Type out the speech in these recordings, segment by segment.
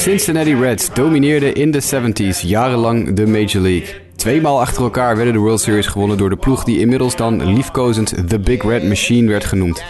Cincinnati Reds domineerden in de 70s jarenlang de Major League. Tweemaal achter elkaar werden de World Series gewonnen door de ploeg die inmiddels dan liefkozend The Big Red Machine werd genoemd.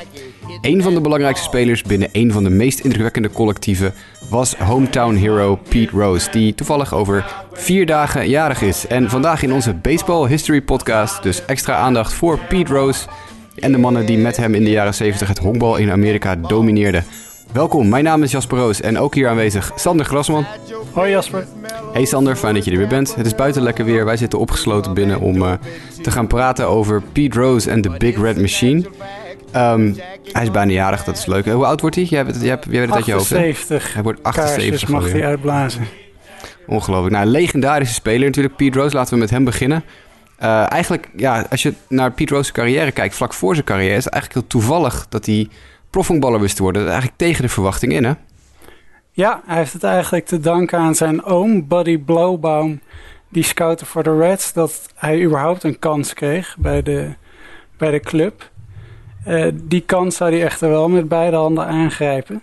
Een van de belangrijkste spelers binnen een van de meest indrukwekkende collectieven was hometown hero Pete Rose, die toevallig over vier dagen jarig is. En vandaag in onze Baseball History podcast dus extra aandacht voor Pete Rose en de mannen die met hem in de jaren 70 het honkbal in Amerika domineerden. Welkom, mijn naam is Jasper Roos en ook hier aanwezig Sander Grasman. Hoi Jasper. Hey Sander, fijn dat je er weer bent. Het is buiten lekker weer. Wij zitten opgesloten binnen om uh, te gaan praten over Pete Rose en de Big Red Machine. Um, hij is bijna jarig, dat is leuk. Hoe oud wordt hij? Jij, hebt, jij, hebt, jij weet het uit je hoofd. 78. Hij wordt 78. mag hij uitblazen. Ongelooflijk. Nou, legendarische speler natuurlijk, Pete Rose. Laten we met hem beginnen. Uh, eigenlijk, ja, als je naar Pete Rose's carrière kijkt, vlak voor zijn carrière, is het eigenlijk heel toevallig dat hij profvonkballer wist te worden. Eigenlijk tegen de verwachting in, hè? Ja, hij heeft het eigenlijk te danken aan zijn oom, Buddy Blowbaum, die scoutte voor de Reds, dat hij überhaupt een kans kreeg bij de, bij de club. Uh, die kans zou hij echter wel met beide handen aangrijpen.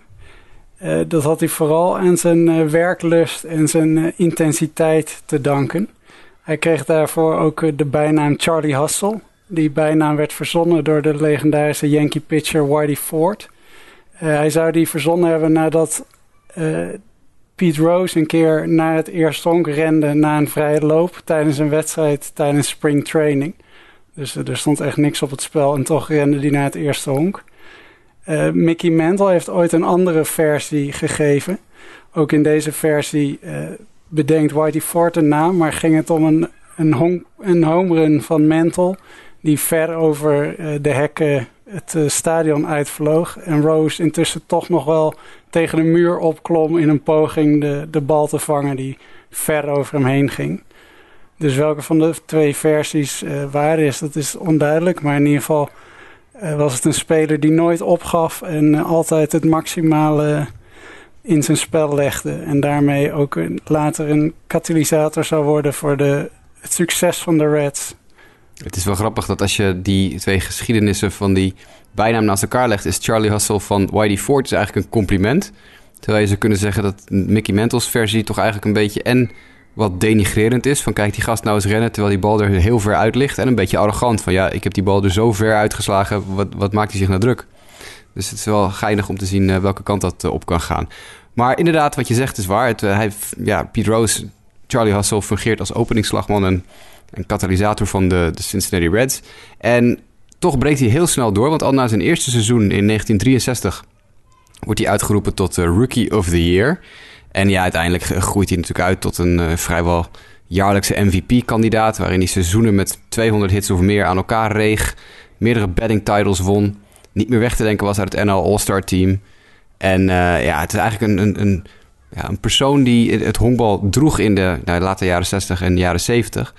Uh, dat had hij vooral aan zijn uh, werklust en zijn intensiteit te danken. Hij kreeg daarvoor ook de bijnaam Charlie Hustle. Die bijnaam werd verzonnen door de legendarische Yankee pitcher Whitey Ford. hij zou die verzonnen hebben nadat Pete Rose een keer naar het eerste honk rende na een vrije loop tijdens een wedstrijd tijdens spring training. Dus er stond echt niks op het spel en toch rende die naar het eerste honk. Mickey Mantle heeft ooit een andere versie gegeven. Ook in deze versie bedenkt Whitey Ford een naam, maar ging het om een, een, home, een home run van Mantle die ver over uh, de hekken het stadion uitvloog. En Rose intussen toch nog wel tegen de muur opklom in een poging de, de bal te vangen die ver over hem heen ging. Dus welke van de twee versies uh, waar is, dat is onduidelijk. Maar in ieder geval was het een speler die nooit opgaf en altijd het maximale in zijn spel legde. En daarmee ook later een katalysator zou worden voor de, het succes van de Reds. Het is wel grappig dat als je die twee geschiedenissen van die bijnaam naast elkaar legt, is Charlie Hustle van Whitey Ford is eigenlijk een compliment. Terwijl je zou kunnen zeggen dat Mickey Mantle's versie toch eigenlijk een beetje en wat denigrerend is. Van kijk, die gast nou eens rennen terwijl die bal er heel ver uit ligt. En een beetje arrogant van ja, ik heb die bal er zo ver uitgeslagen. Wat, wat maakt hij zich nou druk? Dus het is wel geinig om te zien uh, welke kant dat uh, op kan gaan. Maar inderdaad, wat je zegt is waar. Het, uh, hij, ja, Pete Rose, Charlie Hustle fungeert als openingsslagman en, en katalysator van de, de Cincinnati Reds. En toch breekt hij heel snel door, want al na zijn eerste seizoen in 1963 wordt hij uitgeroepen tot Rookie of the Year. En ja, uiteindelijk groeit hij natuurlijk uit tot een uh, vrijwel jaarlijkse MVP-kandidaat. Waarin hij seizoenen met 200 hits of meer aan elkaar reeg. Meerdere batting titles won. Niet meer weg te denken was uit het NL All-Star team. En uh, ja, het is eigenlijk een, een, een, ja, een persoon die het honkbal droeg in de nou, late jaren 60 en jaren 70.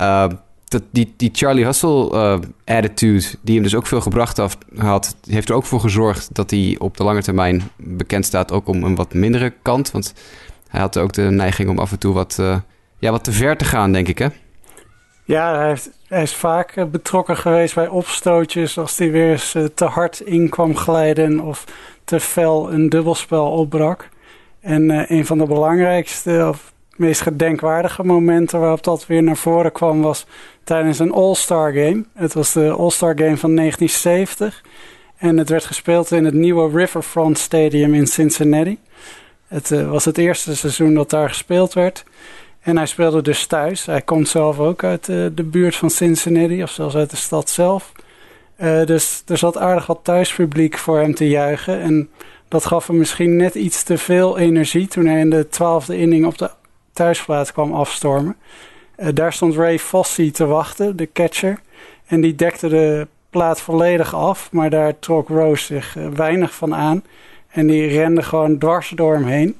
Uh, dat, die, die Charlie Hustle uh, attitude, die hem dus ook veel gebracht had, heeft er ook voor gezorgd dat hij op de lange termijn bekend staat ook om een wat mindere kant. Want hij had ook de neiging om af en toe wat, uh, ja, wat te ver te gaan, denk ik, hè? Ja, hij, is vaak betrokken geweest bij opstootjes als hij weer eens uh, te hard in kwam glijden of te fel een dubbelspel opbrak. En een van de belangrijkste meest gedenkwaardige momenten waarop dat weer naar voren kwam was tijdens een All-Star Game. Het was de All-Star Game van 1970 en het werd gespeeld in het nieuwe Riverfront Stadium in Cincinnati. Het uh, was het eerste seizoen dat daar gespeeld werd. En hij speelde dus thuis. Hij komt zelf ook uit uh, de buurt van Cincinnati, of zelfs uit de stad zelf. Uh, dus er zat aardig wat thuispubliek voor hem te juichen. En dat gaf hem misschien net iets te veel energie toen hij in de twaalfde inning op de thuisplaats kwam afstormen. Uh, daar stond Ray Fossey te wachten, de catcher. En die dekte de plaat volledig af, maar daar trok Rose zich uh, weinig van aan. En die rende gewoon dwars door hem heen.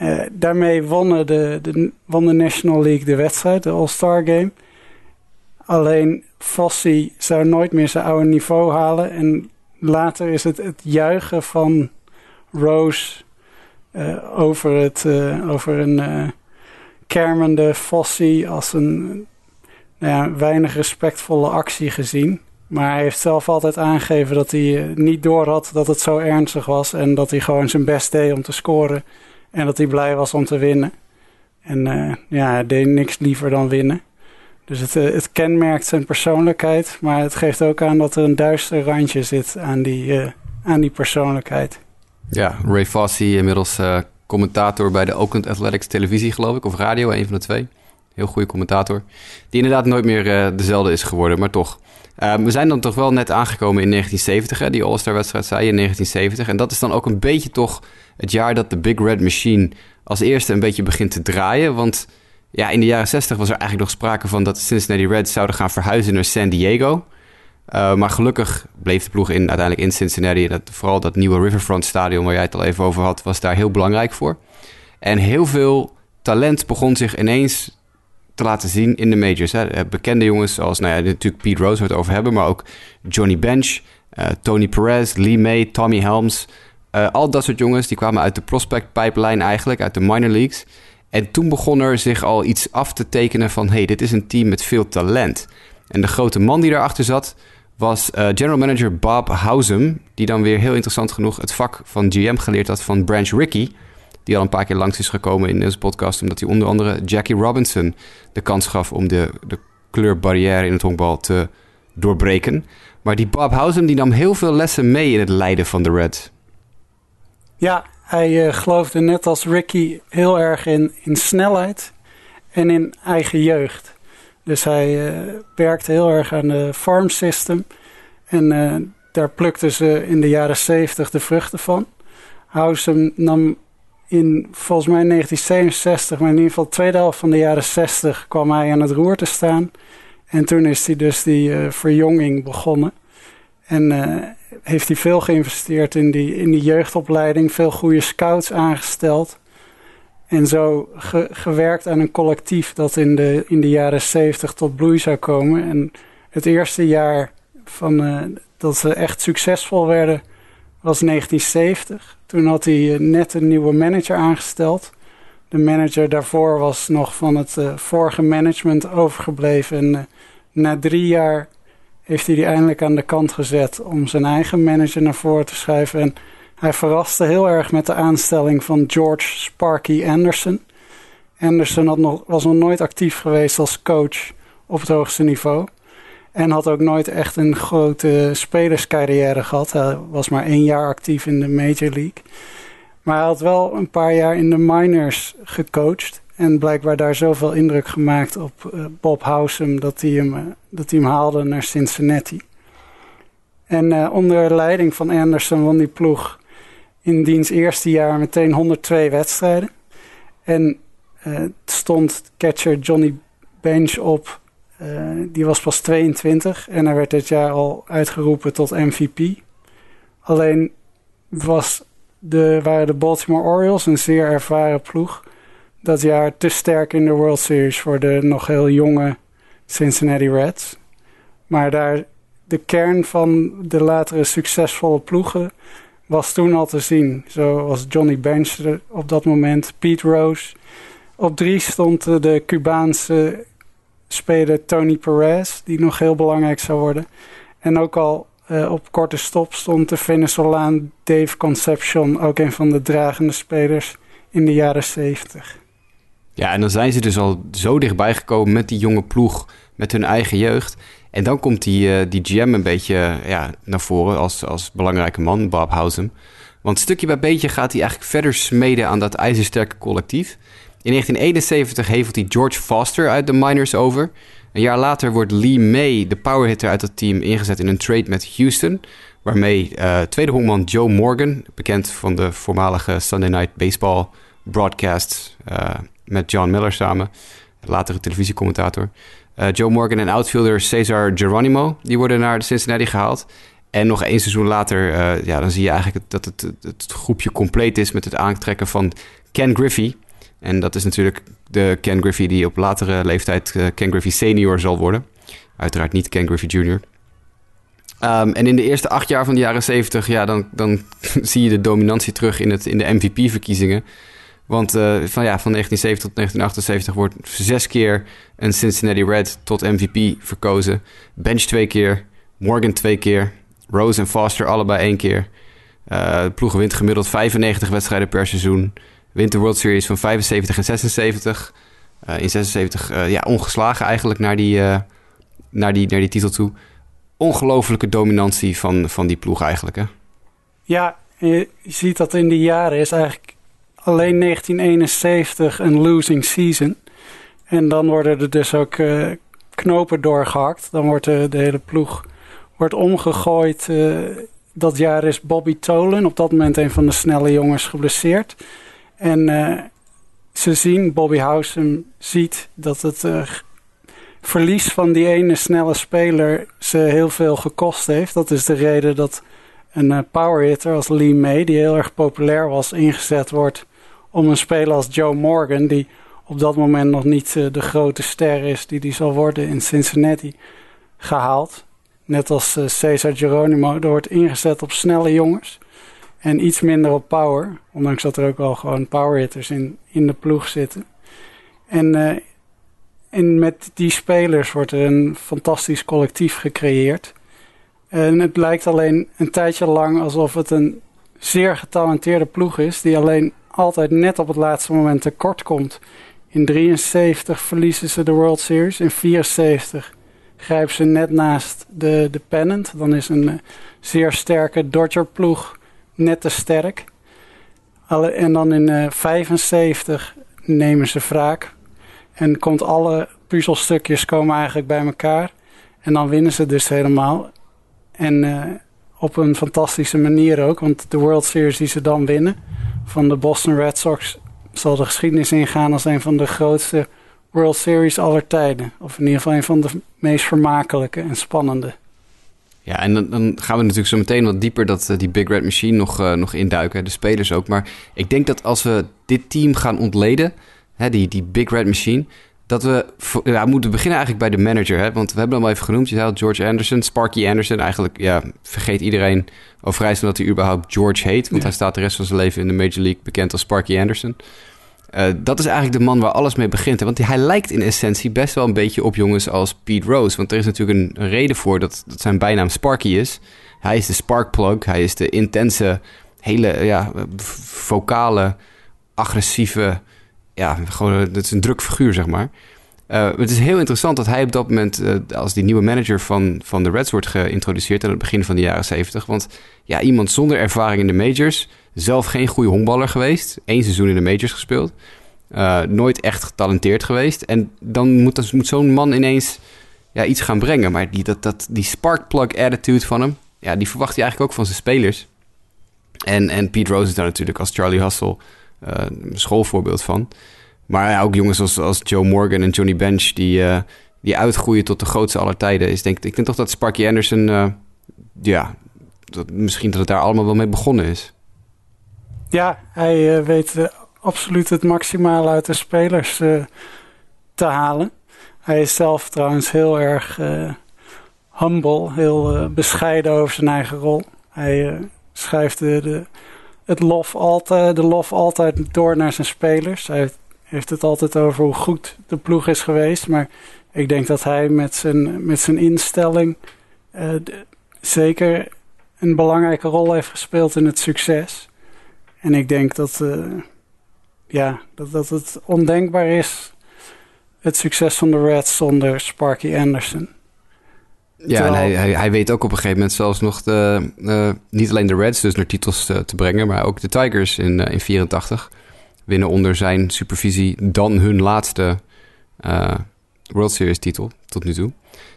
Uh, daarmee wonnen de, de, won de National League de wedstrijd, de All-Star Game. Alleen Fossey zou nooit meer zijn oude niveau halen. En later is het het juichen van Rose over, het, over een kermende Fossie als een nou weinig respectvolle actie gezien. Maar hij heeft zelf altijd aangegeven dat hij niet door had dat het zo ernstig was. En dat hij gewoon zijn best deed om te scoren. En dat hij blij was om te winnen. En ja, hij deed niks liever dan winnen. Dus het, het, kenmerkt zijn persoonlijkheid. Maar het geeft ook aan dat er een duister randje zit aan die, aan die persoonlijkheid. Ja, Ray Fosse, inmiddels commentator bij de Oakland Athletics televisie, geloof ik, of radio, een van de twee. Heel goede commentator. Die inderdaad nooit meer uh, dezelfde is geworden, maar toch. Uh, we zijn dan toch wel net aangekomen in 1970, hè, die All-Star-wedstrijd zei je in 1970. En dat is dan ook een beetje toch het jaar dat de Big Red Machine als eerste een beetje begint te draaien. Want ja, in de jaren 60 was er eigenlijk nog sprake van dat de Cincinnati Reds zouden gaan verhuizen naar San Diego. Uh, maar gelukkig bleef de ploeg in, uiteindelijk in Cincinnati. Dat, vooral dat nieuwe Riverfront Stadion, waar jij het al even over had, was daar heel belangrijk voor. En heel veel talent begon zich ineens te laten zien in de majors. Hè. Eh, bekende jongens zoals, nou ja, natuurlijk Pete Rose, waar we het over hebben, maar ook Johnny Bench, uh, Tony Perez, Lee May, Tommy Helms. Al dat soort jongens die kwamen uit de prospect pipeline eigenlijk, uit de minor leagues. En toen begon er zich al iets af te tekenen van... hey, dit is een team met veel talent. En de grote man die daarachter zat was uh, general manager Bob Housem, die dan weer heel interessant genoeg het vak van GM geleerd had van Branch Rickey, die al een paar keer langs is gekomen in deze podcast, omdat hij onder andere Jackie Robinson de kans gaf om de, de kleurbarrière in het honkbal te doorbreken. Maar die Bob Housem die nam heel veel lessen mee in het leiden van de Reds. Ja, hij uh, geloofde net als Ricky heel erg in, in snelheid en in eigen jeugd. Dus hij uh, werkte heel erg aan de farm system. En uh, daar plukten ze in de jaren 70 de vruchten van. Housem nam in volgens mij 1967, maar in ieder geval de tweede helft van de jaren 60 kwam hij aan het roer te staan. En toen is hij dus die uh, verjonging begonnen. En heeft hij veel geïnvesteerd in die, in die jeugdopleiding, veel goede scouts aangesteld. En zo gewerkt aan een collectief dat in de, in de jaren 70 tot bloei zou komen. En het eerste jaar van, uh, dat ze echt succesvol werden was 1970. Toen had hij eh, net een nieuwe manager aangesteld. De manager daarvoor was nog van het uh, vorige management overgebleven. En na drie jaar heeft hij die eindelijk aan de kant gezet om zijn eigen manager naar voren te schuiven. En hij verraste heel erg met de aanstelling van George Sparky Anderson. Anderson had nog, was nog nooit actief geweest als coach op het hoogste niveau. En had ook nooit echt een grote spelerscarrière gehad. Hij was maar één jaar actief in de Major League. Maar hij had wel een paar jaar in de minors gecoacht. En blijkbaar daar zoveel indruk gemaakt op uh, Bob Housem dat hij, hem, uh, dat hij hem haalde naar Cincinnati. En uh, onder leiding van Anderson won die ploeg in diens eerste jaar meteen 102 wedstrijden. En uh, stond catcher Johnny Bench op. Uh, die was pas 22 en hij werd dit jaar al uitgeroepen tot MVP. Alleen was de, waren de Baltimore Orioles een zeer ervaren ploeg. Dat jaar te sterk in de World Series voor de nog heel jonge Cincinnati Reds. Maar daar de kern van de latere succesvolle ploegen was toen al te zien. Zo was Johnny Bench op dat moment, Pete Rose. Op drie stond de Cubaanse speler Tony Perez, die nog heel belangrijk zou worden. En ook al uh, op korte stop stond de Venezolaan Dave Concepcion, ook een van de dragende spelers in de jaren 70. Ja, en dan zijn ze dus al zo dichtbij gekomen met die jonge ploeg, met hun eigen jeugd. En dan komt die, uh, die GM een beetje ja, naar voren als, als belangrijke man, Bob Housem. Want stukje bij beetje gaat hij eigenlijk verder smeden aan dat ijzersterke collectief. In 1971 hevelt hij George Foster uit de minors over. Een jaar later wordt Lee May, de powerhitter uit het team, ingezet in een trade met Houston. Waarmee uh, tweede honkman Joe Morgan, bekend van de voormalige Sunday Night Baseball broadcast uh, met John Miller samen, latere televisiecommentator, uh, Joe Morgan en outfielder Cesar Geronimo. Die worden naar Cincinnati gehaald. En nog één seizoen later, uh, ja, dan zie je eigenlijk dat het, het, groepje compleet is met het aantrekken van Ken Griffey. En dat is natuurlijk de Ken Griffey die op latere leeftijd Ken Griffey senior zal worden. Uiteraard niet Ken Griffey junior. Um, en in de eerste acht jaar van de jaren zeventig, ja, dan, dan zie je de dominantie terug in, het, in de MVP-verkiezingen. Want uh, van, ja, van 1970 tot 1978 wordt zes keer een Cincinnati Red tot MVP verkozen. Bench twee keer, Morgan twee keer. Rose en Foster allebei één keer. Uh, de ploeg wint gemiddeld 95 wedstrijden per seizoen. Wint de World Series van 75 en 76. Uh, in 76 uh, ja, ongeslagen eigenlijk naar die, naar, die, naar die titel toe. Ongelofelijke dominantie van, van die ploeg eigenlijk, hè? Ja, je ziet dat in die jaren is eigenlijk alleen 1971 een losing season. En dan worden er dus ook uh, knopen doorgehakt. Dan wordt de, hele ploeg wordt omgegooid. Uh, dat jaar is Bobby Tolan, op dat moment een van de snelle jongens, geblesseerd. En uh, ze zien, Bobby Housen ziet dat het verlies van die ene snelle speler ze heel veel gekost heeft. Dat is de reden dat een uh, powerhitter als Lee May, die heel erg populair was, ingezet wordt om een speler als Joe Morgan, die op dat moment nog niet uh, de grote ster is die die zal worden in Cincinnati, gehaald. Net als uh, Cesar Geronimo. Er wordt ingezet op snelle jongens en iets minder op power. Ondanks dat er ook wel gewoon powerhitters in, in de ploeg zitten. En, en met die spelers wordt er een fantastisch collectief gecreëerd. En het lijkt alleen een tijdje lang alsof het een zeer getalenteerde ploeg is, die alleen altijd net op het laatste moment tekort komt. In 73 verliezen ze de World Series, in 74 grijpen ze net naast de, de pennant. Dan is een uh, zeer sterke Dodger ploeg net te sterk. Alle, en dan in uh, 75 nemen ze wraak. En komt alle puzzelstukjes komen eigenlijk bij elkaar. En dan winnen ze dus helemaal. En uh, op een fantastische manier ook. Want de World Series die ze dan winnen van de Boston Red Sox zal de geschiedenis ingaan als een van de grootste World Series aller tijden. Of in ieder geval een van de meest vermakelijke en spannende. Ja, en dan, dan gaan we natuurlijk zo meteen wat dieper dat, uh, die Big Red Machine nog, uh, nog induiken. De spelers ook. Maar ik denk dat als we dit team gaan ontleden, hè, die, die Big Red Machine, dat we ja, moeten beginnen eigenlijk bij de manager. Hè? Want we hebben hem al even genoemd. Je zei George Anderson, Sparky Anderson. Eigenlijk ja, vergeet iedereen over vrij dat hij überhaupt George heet. Want hij staat de rest van zijn leven in de Major League bekend als Sparky Anderson. Uh, dat is eigenlijk de man waar alles mee begint. Hè? Want hij lijkt in essentie best wel een beetje op jongens als Pete Rose. Want er is natuurlijk een, een reden voor dat, dat zijn bijnaam Sparky is. Hij is de sparkplug. Hij is de intense, hele ja, vocale, agressieve ja, gewoon, het is een druk figuur, zeg maar. Uh, het is heel interessant dat hij op dat moment uh, als die nieuwe manager van, van de Reds wordt geïntroduceerd aan het begin van de jaren 70. Want ja, iemand zonder ervaring in de majors, zelf geen goede honkballer geweest, één seizoen in de majors gespeeld, nooit echt getalenteerd geweest. En dan moet, moet zo'n man ineens ja, iets gaan brengen. Maar die, dat, dat, die sparkplug attitude van hem, ja, die verwacht hij eigenlijk ook van zijn spelers. En, en Pete Rose is daar natuurlijk als Charlie Hustle schoolvoorbeeld van. Maar ja, ook jongens als, als Joe Morgan en Johnny Bench... die, uh, die uitgroeien tot de grootste aller tijden. Is denk, ik denk toch dat Sparky Anderson... Uh, ja, dat, misschien dat het daar allemaal wel mee begonnen is. Ja, hij weet absoluut het maximale uit de spelers te halen. Hij is zelf trouwens heel erg humble, heel bescheiden over zijn eigen rol. Hij schrijft de het lof altijd, de lof altijd door naar zijn spelers. Hij heeft het altijd over hoe goed de ploeg is geweest. Maar ik denk dat hij met zijn, met zijn instelling uh, zeker een belangrijke rol heeft gespeeld in het succes. En ik denk dat, uh, ja, dat, dat het ondenkbaar is, het succes van de Reds zonder Sparky Anderson. Ja, en hij, hij, hij, weet ook op een gegeven moment zelfs nog de, uh, niet alleen de Reds dus naar titels te, te, brengen, maar ook de Tigers in, uh, in 84 winnen onder zijn supervisie dan hun laatste World Series titel tot nu toe.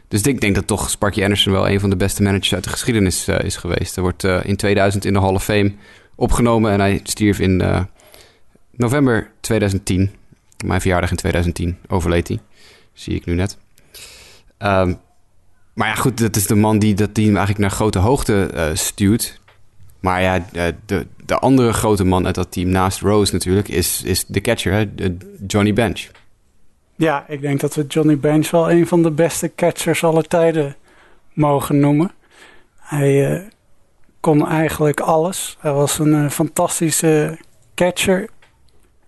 Dus ik denk dat toch Sparky Anderson wel een van de beste managers uit de geschiedenis is geweest. Hij wordt in 2000 in de Hall of Fame opgenomen en hij stierf in november 2010. Mijn verjaardag in 2010 overleed hij. Zie ik nu net. Um, maar ja, goed, dat is de man die dat team eigenlijk naar grote hoogte uh, stuurt. Maar ja, de, de andere grote man uit dat team, naast Rose natuurlijk, is, is de catcher? Johnny Bench. Ja, ik denk dat we Johnny Bench wel een van de beste catchers aller tijden mogen noemen. Hij uh, kon eigenlijk alles. Hij was een fantastische catcher.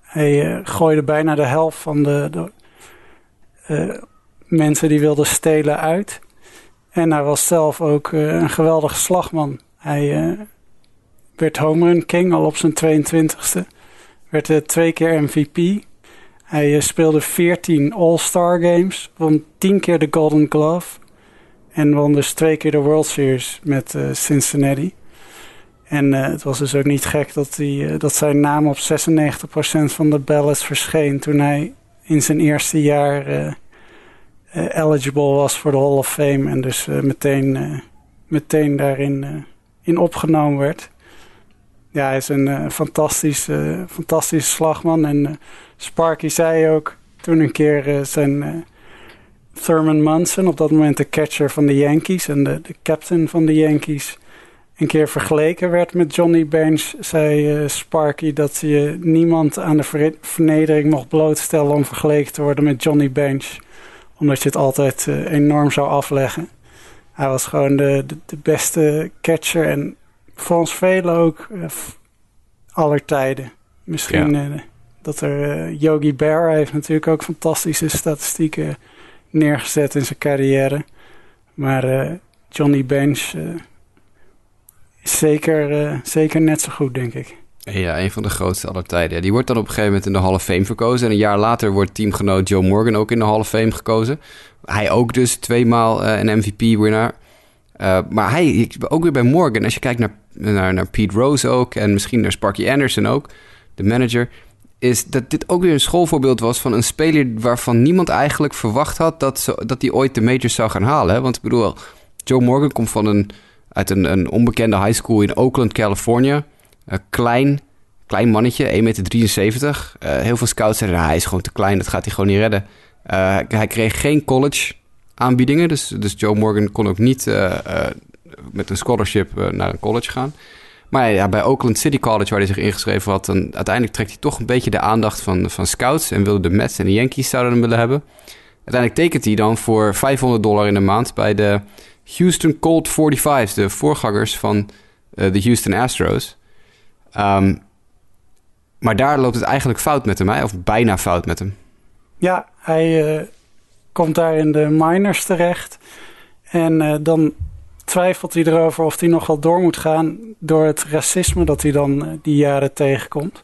Hij gooide bijna de helft van de, de mensen die wilden stelen uit. En hij was zelf ook een geweldige slagman. Hij werd home run king al op zijn 22e. Werd twee keer MVP. Hij speelde 14 All-Star games. Won 10 keer de Golden Glove. En won dus twee keer de World Series met Cincinnati. En het was dus ook niet gek dat, die, dat zijn naam op 96% van de ballots verscheen toen hij in zijn eerste jaar eligible was voor de Hall of Fame en dus meteen, meteen daarin in opgenomen werd. Ja, hij is een fantastische, fantastische slagman. En Sparky zei ook toen een keer zijn Thurman Munson, op dat moment de catcher van de Yankees en de, de captain van de Yankees een keer vergeleken werd met Johnny Bench, zei Sparky dat je niemand aan de vernedering mocht blootstellen om vergeleken te worden met Johnny Bench. Omdat je het altijd uh, enorm zou afleggen. Hij was gewoon de, de, de beste catcher en voor ons velen ook uh, aller tijden. Misschien ja. dat er Yogi Bear heeft natuurlijk ook fantastische statistieken neergezet in zijn carrière. Maar Johnny Bench Zeker, uh, zeker net zo goed, denk ik. Ja, een van de grootste aller tijden. Die wordt dan op een gegeven moment in de Hall of Fame verkozen. En een jaar later wordt teamgenoot Joe Morgan ook in de Hall of Fame gekozen. Hij ook dus tweemaal uh, een MVP-winnaar. Eh, maar hij, ook weer bij Morgan, als je kijkt naar, naar, naar Pete Rose ook... en misschien naar Sparky Anderson ook, de manager... is dat dit ook weer een schoolvoorbeeld was van een speler... waarvan niemand eigenlijk verwacht had dat, zo, dat hij ooit de majors zou gaan halen. Want ik bedoel, Joe Morgan komt van een uit een, een onbekende high school in Oakland, Californië. Klein, klein mannetje, 1,73 meter. Uh, heel veel scouts zeiden, nou, hij is gewoon te klein, dat gaat hij gewoon niet redden. Uh, hij kreeg geen college aanbiedingen, dus, dus Joe Morgan kon ook niet met een scholarship naar een college gaan. Maar ja, bij Oakland City College, waar hij zich ingeschreven had, dan uiteindelijk trekt hij toch een beetje de aandacht van, van scouts en wilde de Mets en de Yankees zouden hem willen hebben. Uiteindelijk tekent hij dan voor 500 dollar in de maand bij de Houston Colt 45's, de voorgangers van de Houston Astros. Um, maar daar loopt het eigenlijk fout met hem, of bijna fout met hem. Ja, hij uh, komt daar in de minors terecht. En uh, dan twijfelt hij erover of hij nog wel door moet gaan door het racisme dat hij dan die jaren tegenkomt.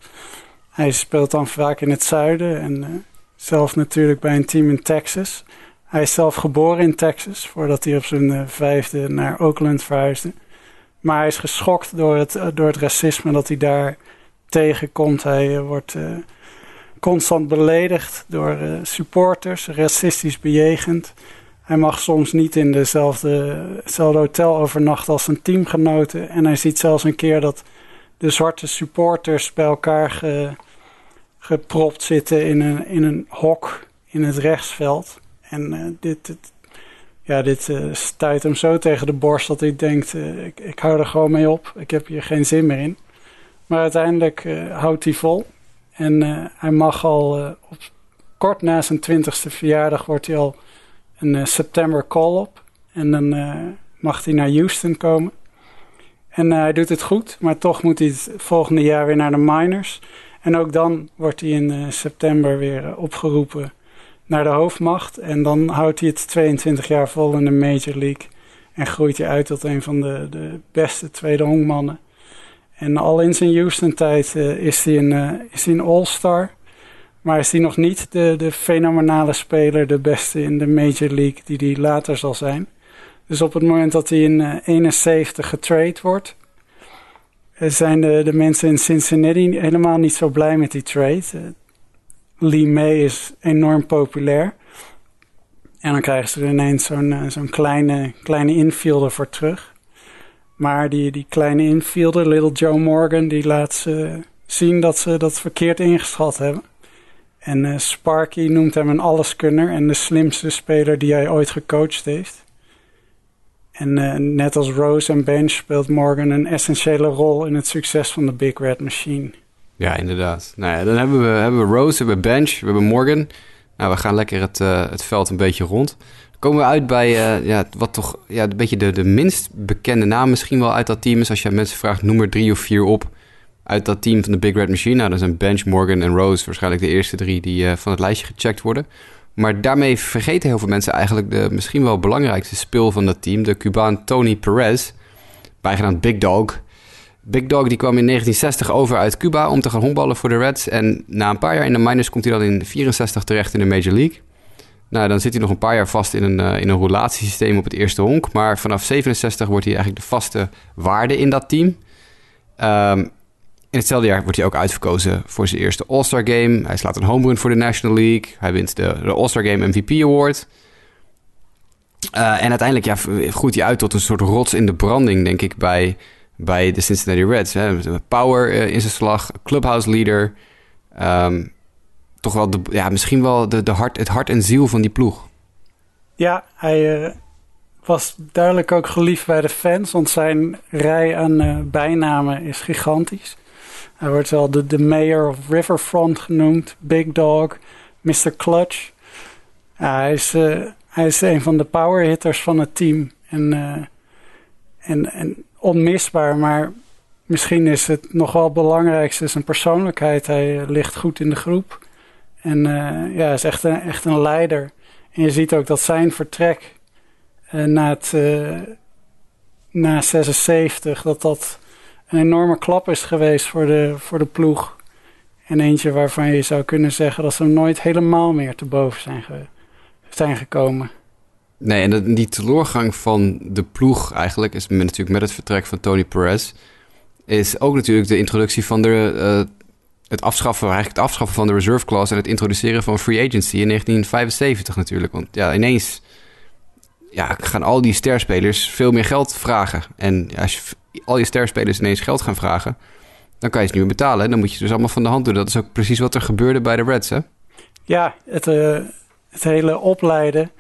Hij speelt dan vaak in het zuiden en zelf natuurlijk bij een team in Texas. Hij is zelf geboren in Texas, voordat hij op zijn eh, vijfde naar Oakland verhuisde. Maar hij is geschokt door het, eh, door het racisme dat hij daar tegenkomt. Hij eh, wordt constant beledigd door supporters, racistisch bejegend. Hij mag soms niet in dezelfde, hetzelfde hotel overnachten als zijn teamgenoten. En hij ziet zelfs een keer dat de zwarte supporters bij elkaar ge, gepropt zitten in een, in een hok in het rechtsveld. En uh, dit, ja, dit uh, stuit hem zo tegen de borst dat hij denkt: uh, ik, ik hou er gewoon mee op. Ik heb hier geen zin meer in. Maar uiteindelijk houdt hij vol. En hij mag al op, kort na zijn twintigste verjaardag wordt hij al een September call-up. En dan mag hij naar Houston komen. En hij doet het goed, maar toch moet hij het volgende jaar weer naar de minors. En ook dan wordt hij in september weer opgeroepen naar de hoofdmacht. En dan houdt hij het 22 jaar vol in de Major League. En groeit hij uit tot een van de, de beste tweede honkmannen. En al in zijn Houston-tijd uh, is hij een, uh, is hij een all-star. Maar is hij nog niet de, de fenomenale speler, de beste in de Major League, die hij later zal zijn. Dus op het moment dat hij in uh, eh, 71 getrade wordt, zijn de, de mensen in Cincinnati helemaal niet zo blij met die trade. Lee May is enorm populair. En dan krijgen ze er ineens zo'n eh, zo'n kleine, kleine infielder voor terug. Maar die, die kleine infielder, Little Joe Morgan, die laat ze zien dat ze dat verkeerd ingeschat hebben. En uh, Sparky noemt hem een alleskunner en de slimste speler die hij ooit gecoacht heeft. En uh, net als Rose en Bench speelt Morgan een essentiële rol in het succes van de Big Red Machine. Ja, inderdaad. Nou ja, dan hebben we, hebben we Rose, we hebben Bench, we hebben Morgan. Nou, we gaan lekker het, uh, het veld een beetje rond. Dan komen we uit bij uh, ja, wat toch ja, een beetje de, de minst bekende naam misschien wel uit dat team is. Als je mensen vraagt, noem er drie of vier op uit dat team van de Big Red Machine. Nou, dan zijn Bench, Morgan en Rose waarschijnlijk de eerste drie die uh, van het lijstje gecheckt worden. Maar daarmee vergeten heel veel mensen eigenlijk de misschien wel belangrijkste speel van dat team, de Cubaan Tony Perez, bijgenaamd Big Dog. Big Dog die kwam in 1960 over uit Cuba om te gaan honkballen voor de Reds. En na een paar jaar in de minors komt hij dan in 64 terecht in de Major League. Nou, dan zit hij nog een paar jaar vast in een, uh, in een roulatiesysteem op het eerste honk. Maar vanaf 67 wordt hij eigenlijk de vaste waarde in dat team. Um, in hetzelfde jaar wordt hij ook uitverkozen voor zijn eerste All-Star Game. Hij slaat een home run voor de National League. Hij wint de, All-Star Game MVP Award. Uh, en uiteindelijk ja, groeit hij uit tot een soort rots in de branding, denk ik, bij, bij de Cincinnati Reds. Power uh, in zijn slag, clubhouse leader. Um, toch wel de, ja, misschien wel de, de hart, het hart en ziel van die ploeg. Ja, hij uh, was duidelijk ook geliefd bij de fans, want zijn rij aan uh, bijnamen is gigantisch. Hij wordt wel de, de mayor of Riverfront genoemd, Big Dog, Mr. Clutch. Hij, is, hij is een van de power hitters van het team en, en, en onmisbaar, maar misschien is het nog wel het belangrijkste zijn persoonlijkheid. Hij ligt goed in de groep. En uh, ja, is echt een, echt een leider. En je ziet ook dat zijn vertrek uh, na, het, na 76, dat dat een enorme klap is geweest voor de, voor de ploeg. En eentje waarvan je zou kunnen zeggen dat ze hem nooit helemaal meer te boven zijn, zijn gekomen. Nee, en die teleurgang van de ploeg eigenlijk is natuurlijk met het vertrek van Tony Perez... is ook natuurlijk de introductie van de het afschaffen, eigenlijk het afschaffen van de reserve clause en het introduceren van free agency in 1975 natuurlijk. Want ja, ineens ja, gaan al die sterspelers veel meer geld vragen. En als je al je sterspelers ineens geld gaan vragen, dan kan je ze niet meer betalen. Dan moet je dus allemaal van de hand doen. Dat is ook precies wat er gebeurde bij de Reds, hè? Ja, het, uh, het hele opleiden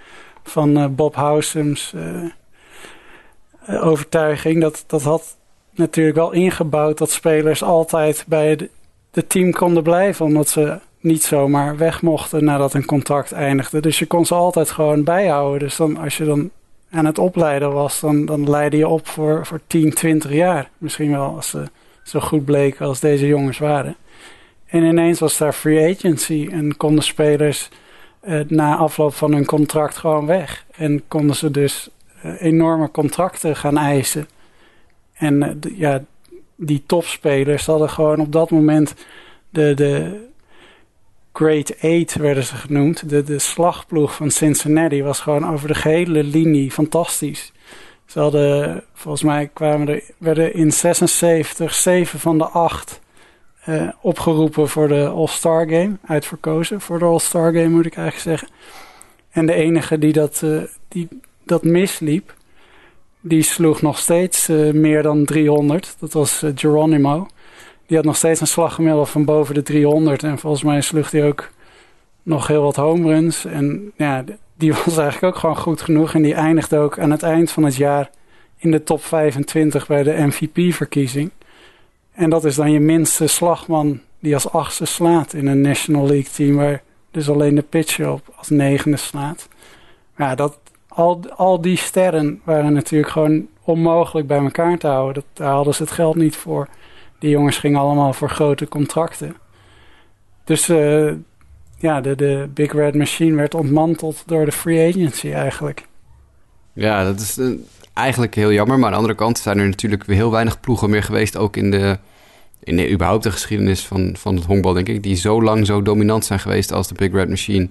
van uh, Bob Housems uh, overtuiging, dat, dat had natuurlijk wel ingebouwd dat spelers altijd bij de, de team konden blijven, omdat ze niet zomaar weg mochten nadat een contract eindigde. Dus je kon ze altijd gewoon bijhouden. Dus dan, als je dan aan het opleiden was, dan, dan leidde je op voor, voor 10, 20 jaar. Misschien wel als ze zo goed bleken als deze jongens waren. En ineens was daar free agency en konden spelers eh, na afloop van hun contract gewoon weg. En konden ze dus eh, enorme contracten gaan eisen. En uh, ja, die topspelers hadden gewoon op dat moment de, de Great Eight werden ze genoemd. De, de slagploeg van Cincinnati was gewoon over de gehele linie fantastisch. Ze hadden, volgens mij kwamen er, werden in 76 zeven van de acht uh, opgeroepen voor de All-Star Game. Uitverkozen voor de All-Star Game moet ik eigenlijk zeggen. En de enige die dat, uh, die dat misliep, die sloeg nog steeds uh, meer dan 300. Dat was Geronimo. Die had nog steeds een slaggemiddelde van boven de 300. En volgens mij sloeg hij ook nog heel wat home runs. En ja, die was eigenlijk ook gewoon goed genoeg. En die eindigde ook aan het eind van het jaar in de top 25 bij de MVP-verkiezing. En dat is dan je minste slagman die als achtste slaat in een National League team. Waar dus alleen de pitcher op als negende slaat. Ja, dat, al, al die sterren waren natuurlijk gewoon onmogelijk bij elkaar te houden. Dat, daar hadden ze het geld niet voor. Die jongens gingen allemaal voor grote contracten. Dus uh, ja, de, de Big Red Machine werd ontmanteld door de free agency eigenlijk. Ja, dat is uh, eigenlijk heel jammer. Maar aan de andere kant zijn er natuurlijk weer heel weinig ploegen meer geweest. Ook in de, in de überhaupt de geschiedenis van, van het honkbal, denk ik. Die zo lang zo dominant zijn geweest als de Big Red Machine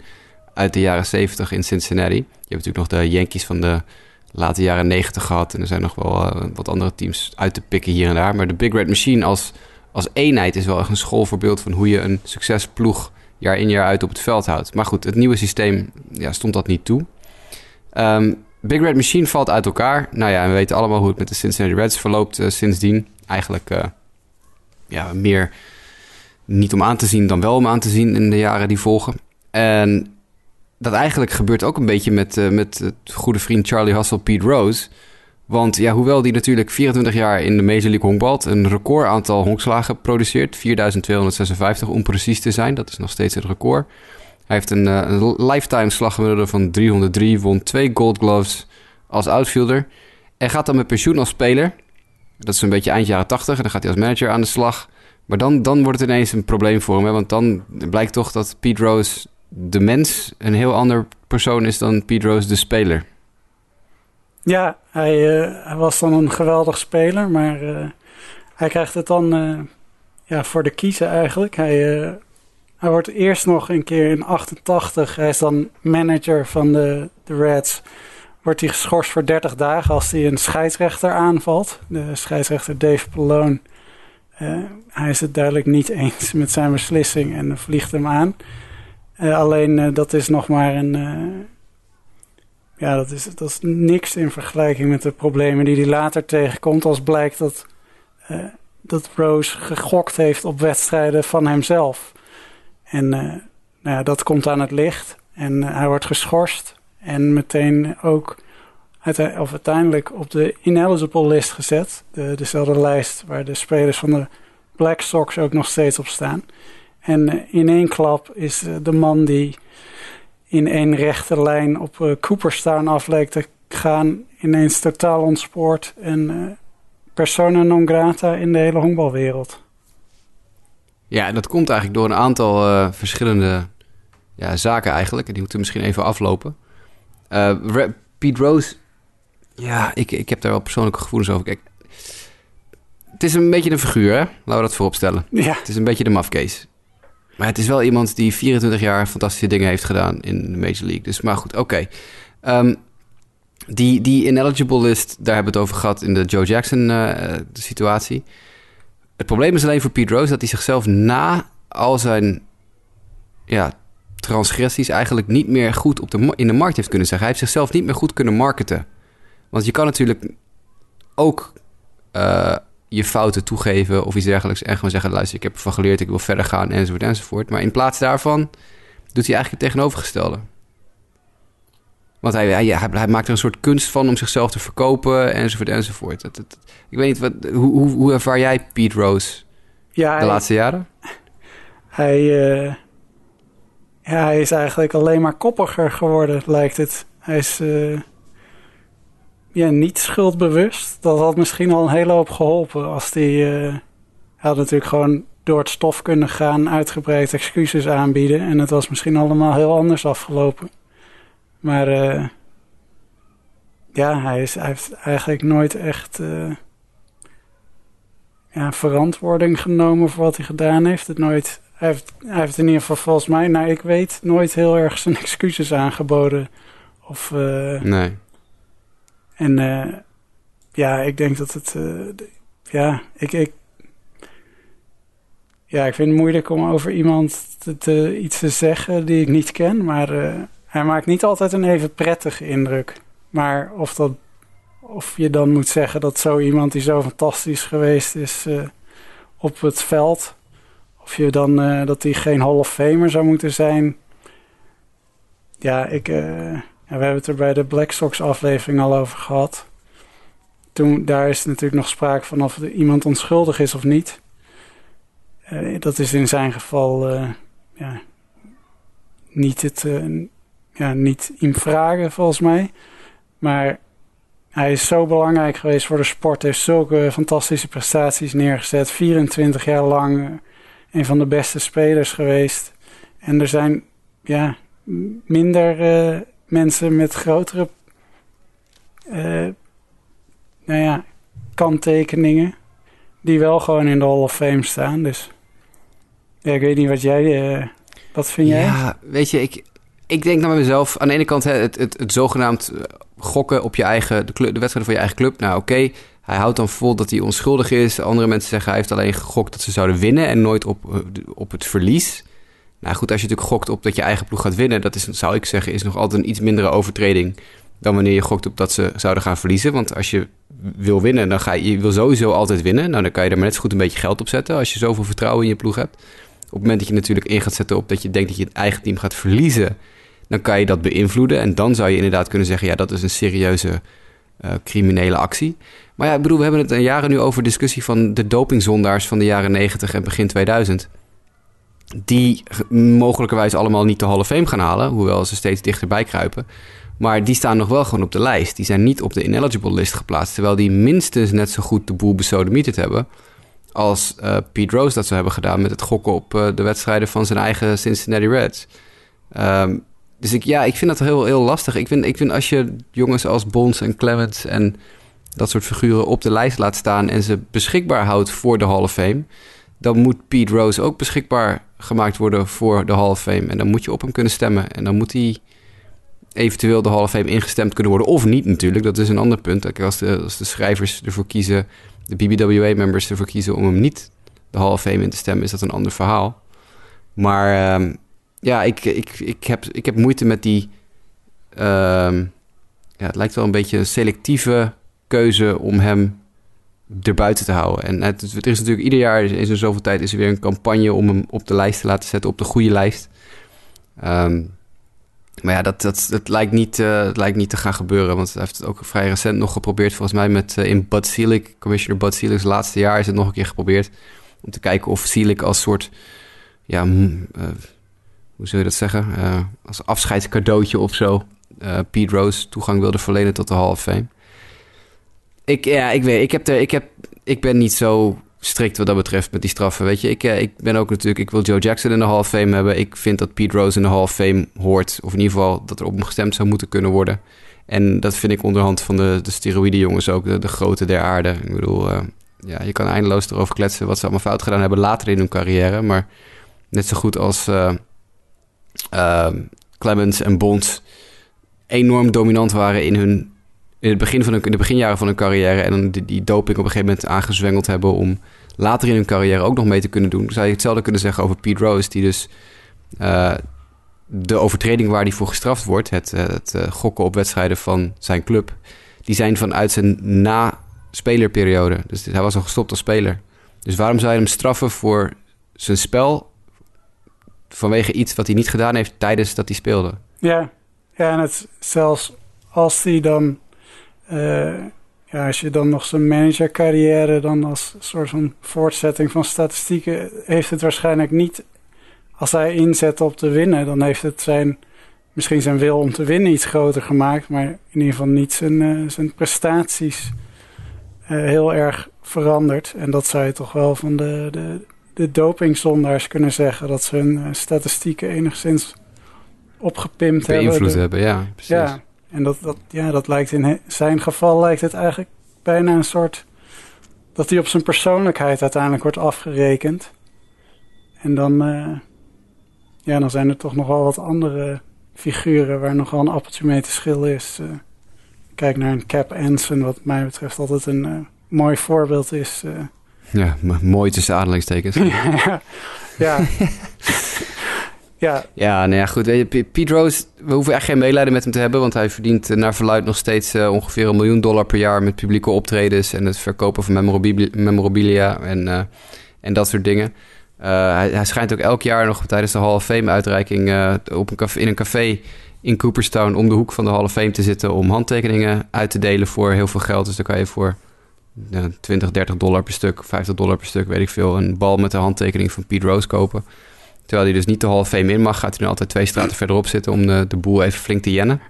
uit de jaren 70 in Cincinnati. Je hebt natuurlijk nog de Yankees van de late jaren 90 gehad. En er zijn nog wel uh, wat andere teams uit te pikken hier en daar. Maar de Big Red Machine als, als eenheid is wel echt een schoolvoorbeeld van hoe je een succesploeg jaar in jaar uit op het veld houdt. Maar goed, het nieuwe systeem ja, stond dat niet toe. Um, Big Red Machine valt uit elkaar. Nou ja, we weten allemaal hoe het met de Cincinnati Reds verloopt uh, sindsdien. Eigenlijk uh, ja, meer niet om aan te zien dan wel om aan te zien in de jaren die volgen. En dat eigenlijk gebeurt ook een beetje met, uh, met het goede vriend Charlie Hustle, Pete Rose. Want ja, hoewel die natuurlijk 24 jaar in de Major League honkbalt... een record aantal honkslagen produceert... 4256 om precies te zijn, dat is nog steeds het record. Hij heeft een, een lifetime slaggemiddelde van 303... won twee gold gloves als outfielder... en gaat dan met pensioen als speler. Dat is een beetje eind jaren 80 en dan gaat hij als manager aan de slag... Maar dan, dan wordt het ineens een probleem voor hem. Want dan blijkt toch dat Pete Rose de mens een heel ander persoon is dan Pete Rose de speler. Ja, hij, uh, hij was dan een geweldig speler, maar uh, hij krijgt het dan ja, voor de kiezen eigenlijk. Hij, hij wordt eerst nog een keer in 88, hij is dan manager van de, de Reds, wordt hij geschorst voor 30 dagen als hij een scheidsrechter aanvalt. De scheidsrechter Dave Pallone, hij is het duidelijk niet eens met zijn beslissing en vliegt hem aan. alleen dat is nog maar een ja, dat is, dat is niks in vergelijking met de problemen die hij later tegenkomt. Als blijkt dat, dat Rose gegokt heeft op wedstrijden van hemzelf. En uh, nou dat komt aan het licht. En uh, hij wordt geschorst. En meteen ook of uiteindelijk op de ineligible list gezet. De, dezelfde lijst waar de spelers van de Black Sox ook nog steeds op staan. En in één klap is de man die in één rechte lijn op uh, Cooperstown af leek te gaan, ineens totaal ontspoord en persona non grata in de hele honkbalwereld. Ja, dat komt eigenlijk door een aantal uh, verschillende ja, zaken eigenlijk. En die moeten misschien even aflopen. Pete Rose, ja, ik, ik heb daar wel persoonlijke gevoelens over. Kijk, het is een beetje een figuur, hè? Laten we dat vooropstellen. Ja. Het is een beetje de mafkees. Maar het is wel iemand die 24 jaar fantastische dingen heeft gedaan in de Major League. Dus maar goed, oké. Okay. Um, die, die ineligible list, daar hebben we het over gehad in de Joe Jackson uh, situatie. Het probleem is alleen voor Pete Rose dat hij zichzelf na al zijn ja, transgressies eigenlijk niet meer goed op de, in de markt heeft kunnen zeggen. Hij heeft zichzelf niet meer goed kunnen marketen. Want je kan natuurlijk ook uh, je fouten toegeven of iets dergelijks. En gewoon zeggen, luister, ik heb ervan geleerd, ik wil verder gaan, enzovoort, enzovoort. Maar in plaats daarvan doet hij eigenlijk het tegenovergestelde. Want hij, hij, hij, maakt er een soort kunst van om zichzelf te verkopen, enzovoort, enzovoort. Dat, dat, ik weet niet, wat, hoe, hoe, hoe ervaar jij Pete Rose ja, de laatste jaren? Hij, uh, ja, hij is eigenlijk alleen maar koppiger geworden, lijkt het. Hij is... Uh ja, niet schuldbewust. Dat had misschien al een hele hoop geholpen als die... Uh, hij had natuurlijk gewoon door het stof kunnen gaan, uitgebreid excuses aanbieden. En het was misschien allemaal heel anders afgelopen. Maar uh, ja, hij, is, hij heeft eigenlijk nooit echt uh, ja, verantwoording genomen voor wat hij gedaan heeft. Het nooit, hij, heeft hij heeft in ieder geval volgens mij, nou ik weet, nooit heel erg zijn excuses aangeboden. Of, nee. En ja, ik denk dat het. Ja, ik, ik. Ja, ik vind het moeilijk om over iemand te, te, iets te zeggen die ik niet ken. Maar uh, hij maakt niet altijd een even prettige indruk. Maar of, dat, of je dan moet zeggen dat zo iemand die zo fantastisch geweest is op het veld. Of je dan dat hij geen Hall of Famer zou moeten zijn. Ja, ik we hebben het er bij de Black Sox aflevering al over gehad. Toen, daar is natuurlijk nog sprake van of iemand onschuldig is of niet. Dat is in zijn geval ja, niet, het, ja, niet in vragen volgens mij. Maar hij is zo belangrijk geweest voor de sport. Heeft zulke fantastische prestaties neergezet. 24 jaar lang een van de beste spelers geweest. En er zijn ja, minder mensen met grotere uh, nou ja, kanttekeningen die wel gewoon in de Hall of Fame staan. Dus ja, ik weet niet wat jij, wat vind jij? Ja, weet je, ik, ik denk naar mezelf, aan de ene kant het, het, het zogenaamd eh, gokken op je eigen, de, de wedstrijd van je eigen club. Nou oké, hij houdt dan vol dat hij onschuldig is. Andere mensen zeggen hij heeft alleen gegokt dat ze zouden winnen en nooit op, op het verlies. Nou goed, als je natuurlijk gokt op dat je eigen ploeg gaat winnen, dat is, zou ik zeggen, is nog altijd een iets mindere overtreding dan wanneer je gokt op dat ze zouden gaan verliezen. Want als je wil winnen, dan ga je, je wil sowieso altijd winnen. Nou, dan kan je er maar net zo goed een beetje geld op zetten als je zoveel vertrouwen in je ploeg hebt. Op het moment dat je natuurlijk in gaat zetten op dat je denkt dat je het eigen team gaat verliezen, dan kan je dat beïnvloeden. En dan zou je inderdaad kunnen zeggen, ja, dat is een serieuze uh, criminele actie. Maar ja, ik bedoel, we hebben het een jaren nu over discussie van de dopingzondaars van de jaren 90 en begin 2000 die mogelijkerwijs allemaal niet de Hall of Fame gaan halen, hoewel ze steeds dichterbij kruipen. Maar die staan nog wel gewoon op de lijst. Die zijn niet op de ineligible list geplaatst, terwijl die minstens net zo goed de boel besodemieterd hebben als uh, Pete Rose dat zou hebben gedaan met het gokken op uh, de wedstrijden van zijn eigen Cincinnati Reds. Ehm, dus ik, ja, ik vind dat heel, heel lastig. Ik vind, ik vind als je jongens als Bonds en Clemens en dat soort figuren op de lijst laat staan en ze beschikbaar houdt voor de Hall of Fame, dan moet Pete Rose ook beschikbaar gemaakt worden voor de Hall of Fame. En dan moet je op hem kunnen stemmen. En dan moet hij eventueel de Hall of Fame ingestemd kunnen worden. Of niet natuurlijk, dat is een ander punt. Als de, als de schrijvers ervoor kiezen, de BBWA-members ervoor kiezen om hem niet de Hall of Fame in te stemmen, is dat een ander verhaal. Maar ehm, ja, ik, ik, ik, heb, ik heb moeite met die... Ehm, ja, het lijkt wel een beetje een selectieve keuze om hem erbuiten te houden. En het, het is natuurlijk ieder jaar in zo'n zoveel tijd is er weer een campagne om hem op de lijst te laten zetten, op de goede lijst. Ehm, maar ja, dat, dat, dat lijkt, niet, uh, lijkt niet te gaan gebeuren. Want hij heeft het ook vrij recent nog geprobeerd. Volgens mij met uh, in Bud Selig, Commissioner Bud Selig's laatste jaar is het nog een keer geprobeerd. Om te kijken of Selig als soort, ja, uh, hoe zou je dat zeggen? als afscheidscadeautje of zo. Pete Rose toegang wilde verlenen tot de Hall of Fame. Ik, ja, ik weet, ik, heb ik, heb, ik ben niet zo strikt wat dat betreft met die straffen. Weet je, ik, eh, ik ben ook natuurlijk, ik wil Joe Jackson in de Hall of Fame hebben. Ik vind dat Pete Rose in de Hall of Fame hoort. Of in ieder geval dat er op hem gestemd zou moeten kunnen worden. En dat vind ik onderhand van de, de steroïde jongens ook, de, de grote der aarde. Ik bedoel, ja, je kan eindeloos erover kletsen wat ze allemaal fout gedaan hebben later in hun carrière. Maar net zo goed als uh, Clemens en Bond enorm dominant waren in hun in het begin van hun, in de beginjaren van hun carrière en dan die, die doping op een gegeven moment aangezwengeld hebben om later in hun carrière ook nog mee te kunnen doen. Zou je hetzelfde kunnen zeggen over Pete Rose, die dus uh, de overtreding waar hij voor gestraft wordt, het, eh, het uh, gokken op wedstrijden van zijn club, die zijn vanuit zijn na-spelerperiode. Dus hij was al gestopt als speler. Dus waarom zou je hem straffen voor zijn spel vanwege iets wat hij niet gedaan heeft tijdens dat hij speelde? Ja, ja en het zelfs als hij dan uh, ja, als je dan nog zijn managercarrière dan als soort van voortzetting van statistieken heeft het waarschijnlijk niet. Als hij inzet op te winnen, dan heeft het zijn misschien zijn wil om te winnen iets groter gemaakt, maar in ieder geval niet zijn, uh, zijn prestaties uh, heel erg veranderd. En dat zou je toch wel van de, de, de dopingzondaars kunnen zeggen, dat ze hun statistieken enigszins opgepimpt hebben. Beïnvloed hebben, ja, precies. Ja, en dat, dat, ja, dat lijkt in zijn geval lijkt het eigenlijk bijna een soort... dat hij op zijn persoonlijkheid uiteindelijk wordt afgerekend. En dan, uh, ja, dan zijn er toch nogal wat andere figuren... waar nogal een appeltje mee te schillen is. Uh, kijk naar een Cap Anson, wat mij betreft altijd een uh, mooi voorbeeld is... ja, mooi tussen aanhalingstekens. ja, ja. Ja, ja, nou ja, goed. Pete Rose, we hoeven echt geen medelijden met hem te hebben, want hij verdient eh, naar verluid nog steeds uh, ongeveer een miljoen dollar per jaar met publieke optredens en het verkopen van memorabilia, memorabilia en, uh, en dat soort dingen. Hij, hij, schijnt ook elk jaar nog tijdens de Hall of Fame uitreiking op een café, in een café in Cooperstown om de hoek van de Hall of Fame te zitten om handtekeningen uit te delen voor heel veel geld. Dus dan kan je voor 20, 30 dollar per stuk, 50 dollar per stuk, weet ik veel, een bal met de handtekening van Pete Rose kopen. Terwijl hij dus niet de Hall Fame in mag, gaat hij nu altijd twee straten verderop zitten om de, de boel even flink te jennen.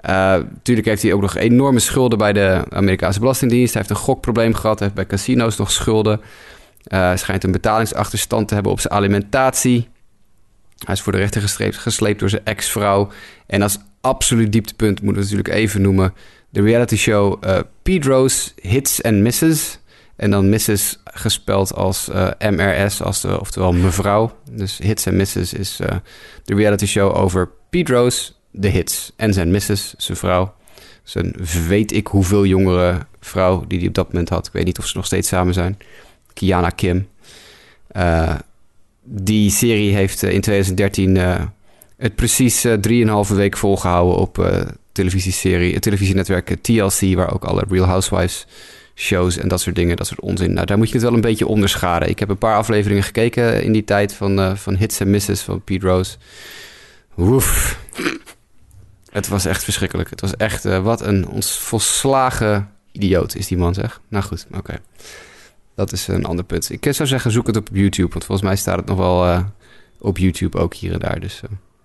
Uh, natuurlijk heeft hij ook nog enorme schulden bij de Amerikaanse Belastingdienst. Hij heeft een gokprobleem gehad, hij heeft bij casino's nog schulden. Uh, hij schijnt een betalingsachterstand te hebben op zijn alimentatie. Hij is voor de rechter gesleept, gesleept door zijn ex-vrouw. En als absoluut dieptepunt moeten we natuurlijk even noemen... de reality show Pete Rose Hits and Misses... En dan Mrs. gespeld als uh, MRS, als de, oftewel mevrouw. Dus Hits en Misses is uh, de reality show over Pete Rose, de hits. En zijn Mrs., zijn vrouw. Zijn weet ik hoeveel jongere vrouw die hij op dat moment had. Ik weet niet of ze nog steeds samen zijn. Kiana Kim. Die serie heeft in 2013 het precies 3,5 week volgehouden op televisieserie, het televisienetwerk TLC, waar ook alle Real Housewives shows en dat soort dingen, dat soort onzin. Nou, daar moet je het wel een beetje onderscharen. Ik heb een paar afleveringen gekeken in die tijd van, uh, van Hits en Misses van Pete Rose. Woef. Het was echt verschrikkelijk. Het was echt, wat een ons volslagen idioot is die man, zeg. Nou goed, oké. Dat is een ander punt. Ik zou zeggen, zoek het op YouTube, want volgens mij staat het nog wel op YouTube ook hier en daar. Dus,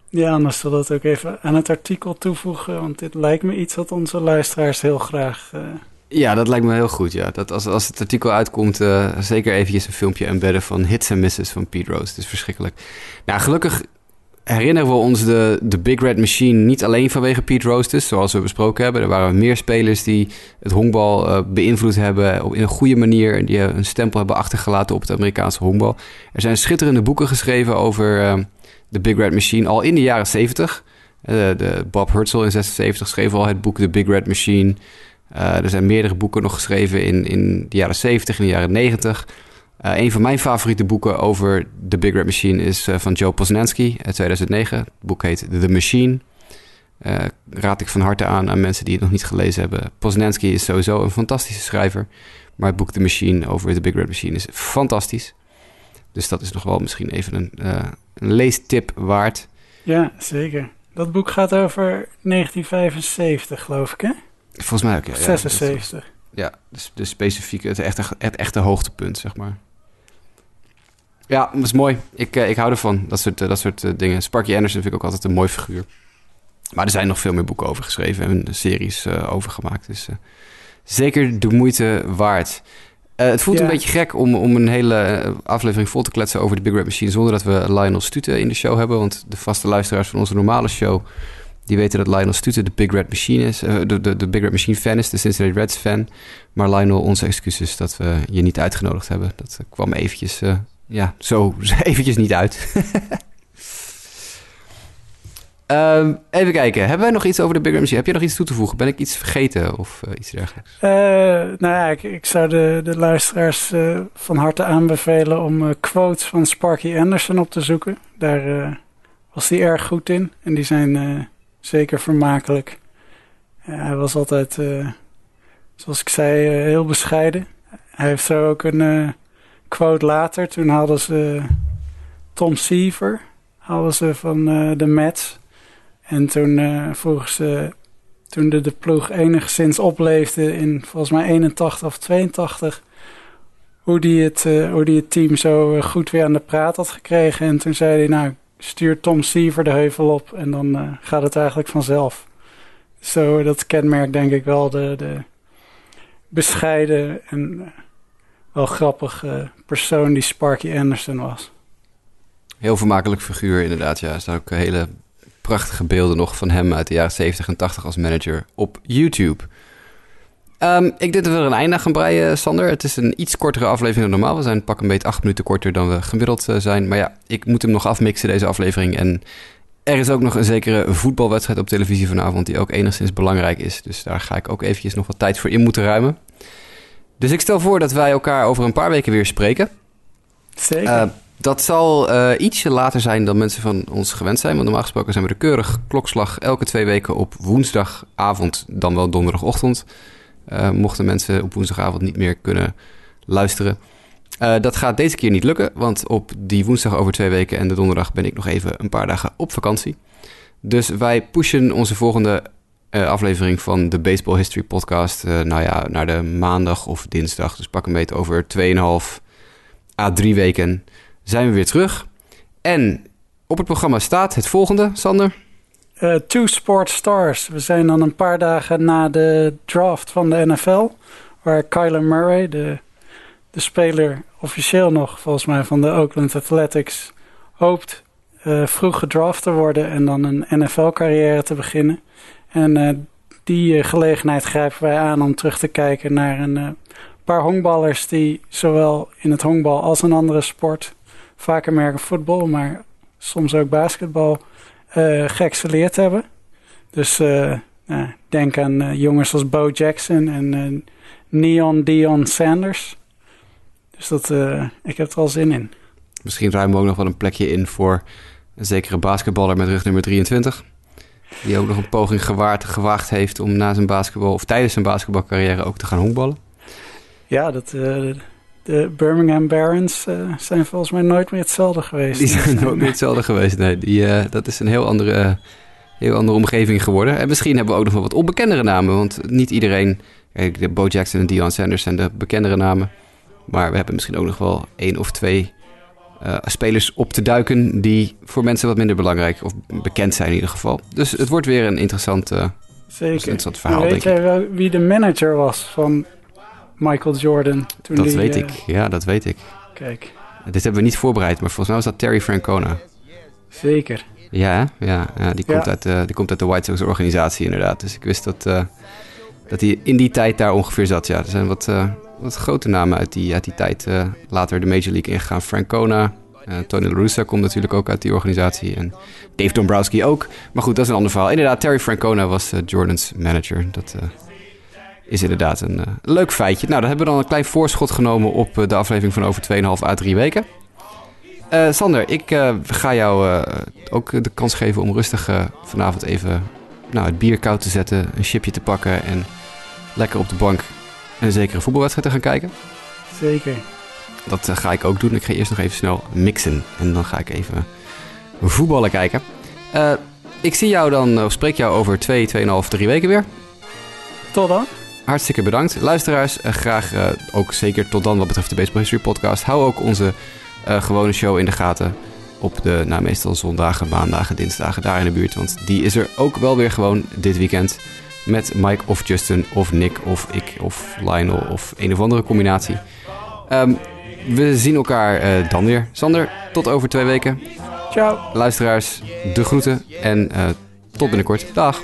Ja, anders zal dat ook even aan het artikel toevoegen, want dit lijkt me iets wat onze luisteraars heel graag ja, dat lijkt me heel goed. Ja. Dat als, als het artikel uitkomt, uh, zeker eventjes een filmpje embedden van hits en misses van Pete Rose. Het is verschrikkelijk. Nou, gelukkig herinneren we ons de, de Big Red Machine niet alleen vanwege Pete Rose, zoals we besproken hebben. Er waren meer spelers die het honkbal uh, beïnvloed hebben op, in een goede manier. En die een stempel hebben achtergelaten op het Amerikaanse honkbal. Er zijn schitterende boeken geschreven over uh, de Big Red Machine al in de jaren 70. Uh, de Bob Hurtsel in 76 schreef al het boek The Big Red Machine. er zijn meerdere boeken nog geschreven in, in de jaren 70 en de jaren 90. Uh, een van mijn favoriete boeken over The Big Red Machine is uh, van Joe Posnanski uit 2009. Het boek heet The Machine. Uh, raad ik van harte aan aan mensen die het nog niet gelezen hebben. Posnanski is sowieso een fantastische schrijver. Maar het boek The Machine over The Big Red Machine is fantastisch. Dus dat is nog wel misschien even een, een leestip waard. Ja, zeker. Dat boek gaat over 1975, geloof ik, hè? Volgens mij ook, ja. 76. Ja, de, de specifieke, het echte, het echte hoogtepunt, zeg maar. Ja, dat is mooi. Ik, ik hou ervan, dat soort, dat soort dingen. Sparky Anderson vind ik ook altijd een mooi figuur. Maar er zijn nog veel meer boeken over geschreven en series uh, over gemaakt. Dus uh, zeker de moeite waard. Uh, het voelt ja. een beetje gek om, om een hele aflevering vol te kletsen over de Big Red Machine... zonder dat we Lionel Stute in de show hebben. Want de vaste luisteraars van onze normale show... die weten dat Lionel Stute de Big Red Machine is. de, de, de Big Red Machine fan is, de Cincinnati Reds fan. Maar Lionel, onze excuses dat we je niet uitgenodigd hebben. Dat kwam eventjes ja, zo eventjes niet uit. um, even kijken. Hebben wij nog iets over de Big Machine? Heb je nog iets toe te voegen? Ben ik iets vergeten of uh, iets dergelijks? Uh, nou ja, ik, ik, zou de, de luisteraars uh, van harte aanbevelen om quotes van Sparky Anderson op te zoeken. Daar was hij erg goed in. En die zijn zeker vermakelijk. hij was altijd, zoals ik zei, heel bescheiden. Hij heeft zo ook een quote later, toen hadden ze Tom Seaver hadden ze van uh, de Mets. En toen uh, vroegen ze, toen de, de ploeg enigszins opleefde in volgens mij 81 of 82, hoe die het, uh, hoe die het team zo goed weer aan de praat had gekregen. En toen zei hij, nou, stuur Tom Seaver de heuvel op en dan gaat het eigenlijk vanzelf. Zo, dat kenmerkt denk ik wel de, de bescheiden en wel grappige persoon die Sparky Anderson was. Heel vermakelijk figuur inderdaad, ja. Er staan ook hele prachtige beelden nog van hem uit de jaren 70 en 80 als manager op YouTube. Um, ik denk dat we er een einde aan gaan breien, Sander. Het is een iets kortere aflevering dan normaal. We zijn pak een beetje acht minuten korter dan we gemiddeld zijn. Maar ja, ik moet hem nog afmixen, deze aflevering. En er is ook nog een zekere voetbalwedstrijd op televisie vanavond... die ook enigszins belangrijk is. Dus daar ga ik ook eventjes nog wat tijd voor in moeten ruimen. Dus ik stel voor dat wij elkaar over een paar weken weer spreken. Zeker. Uh, dat zal uh, ietsje later zijn dan mensen van ons gewend zijn. Want normaal gesproken zijn we de keurig klokslag elke twee weken op woensdagavond, dan wel donderdagochtend. Uh, mochten mensen op woensdagavond niet meer kunnen luisteren. dat gaat deze keer niet lukken, want op die woensdag over twee weken en de donderdag ben ik nog even een paar dagen op vakantie. Dus wij pushen onze volgende uh, aflevering van de Baseball History Podcast. Uh, nou ja, naar de maandag of dinsdag. Dus pak een beetje over 2,5 à 3 weken zijn we weer terug. En op het programma staat het volgende, Sander. Uh, two Sport Stars. We zijn dan een paar dagen na de draft van de NFL. Waar Kyler Murray, de, de speler officieel nog volgens mij van de Oakland Athletics, hoopt vroeg gedraft te worden en dan een NFL-carrière te beginnen. En uh, die uh, gelegenheid grijpen wij aan om terug te kijken naar een uh, paar honkballers die zowel in het honkbal als een andere sport, vaak American voetbal, maar soms ook basketbal, geëxceleerd hebben. Dus nou, denk aan jongens als Bo Jackson en Neon Dion Sanders. Dus dat, ik heb er al zin in. Misschien ruimen we ook nog wel een plekje in voor een zekere basketballer met rug nummer 23. Die ook nog een poging gewaard, gewaagd heeft om na zijn basketbal of tijdens zijn basketbalcarrière ook te gaan honkballen. Ja, dat, uh, de Birmingham Barons uh, zijn volgens mij nooit meer hetzelfde geweest. Die zijn nooit meer hetzelfde geweest, nee. Die, uh, dat is een heel andere, heel andere omgeving geworden. En misschien hebben we ook nog wel wat onbekendere namen, want niet iedereen... Kijk, de Bo Jackson en Dion Sanders zijn de bekendere namen. Maar we hebben misschien ook nog wel één of twee uh, spelers op te duiken die voor mensen wat minder belangrijk of bekend zijn in ieder geval. Dus het wordt weer een interessant, uh, Zeker. interessant verhaal. weet jij wel wie de manager was van Michael Jordan? Toen dat die, weet uh, ik, ja, dat weet ik. Kijk. Dit hebben we niet voorbereid, maar volgens mij was dat Terry Francona. Zeker. Ja, ja, ja, die, komt Uit, uh, die komt uit de White Sox organisatie inderdaad. Dus ik wist dat, dat hij in die tijd daar ongeveer zat. Ja, er zijn wat, wat grote namen uit die, uit die tijd later de Major League ingegaan. Francona, Tony La Russa komt natuurlijk ook uit die organisatie. En Dave Dombrowski ook. Maar goed, dat is een ander verhaal. Inderdaad, Terry Francona was Jordan's manager. Dat is inderdaad een leuk feitje. Nou, dan hebben we dan een klein voorschot genomen op de aflevering van over 2,5 à 3 weken. Sander, ik ga jou ook de kans geven om rustig vanavond even nou, het bier koud te zetten, een chipje te pakken en lekker op de bank een zekere voetbalwedstrijd te gaan kijken. Zeker. Dat ga ik ook doen. Ik ga eerst nog even snel mixen en dan ga ik even voetballen kijken. ik zie jou dan, of spreek jou over twee, tweeënhalf, drie weken weer. Tot dan. Hartstikke bedankt. Luisteraars, graag ook zeker tot dan wat betreft de Baseball History podcast. Hou ook onze uh, gewone show in de gaten. Op de, nou, meestal zondagen, maandagen, dinsdagen daar in de buurt. Want die is er ook wel weer gewoon dit weekend. Met Mike of Justin of Nick of ik of Lionel of een of andere combinatie. Um, we zien elkaar uh, dan weer. Sander, tot over twee weken. Ciao. Luisteraars, de groeten en uh, tot binnenkort. Dag.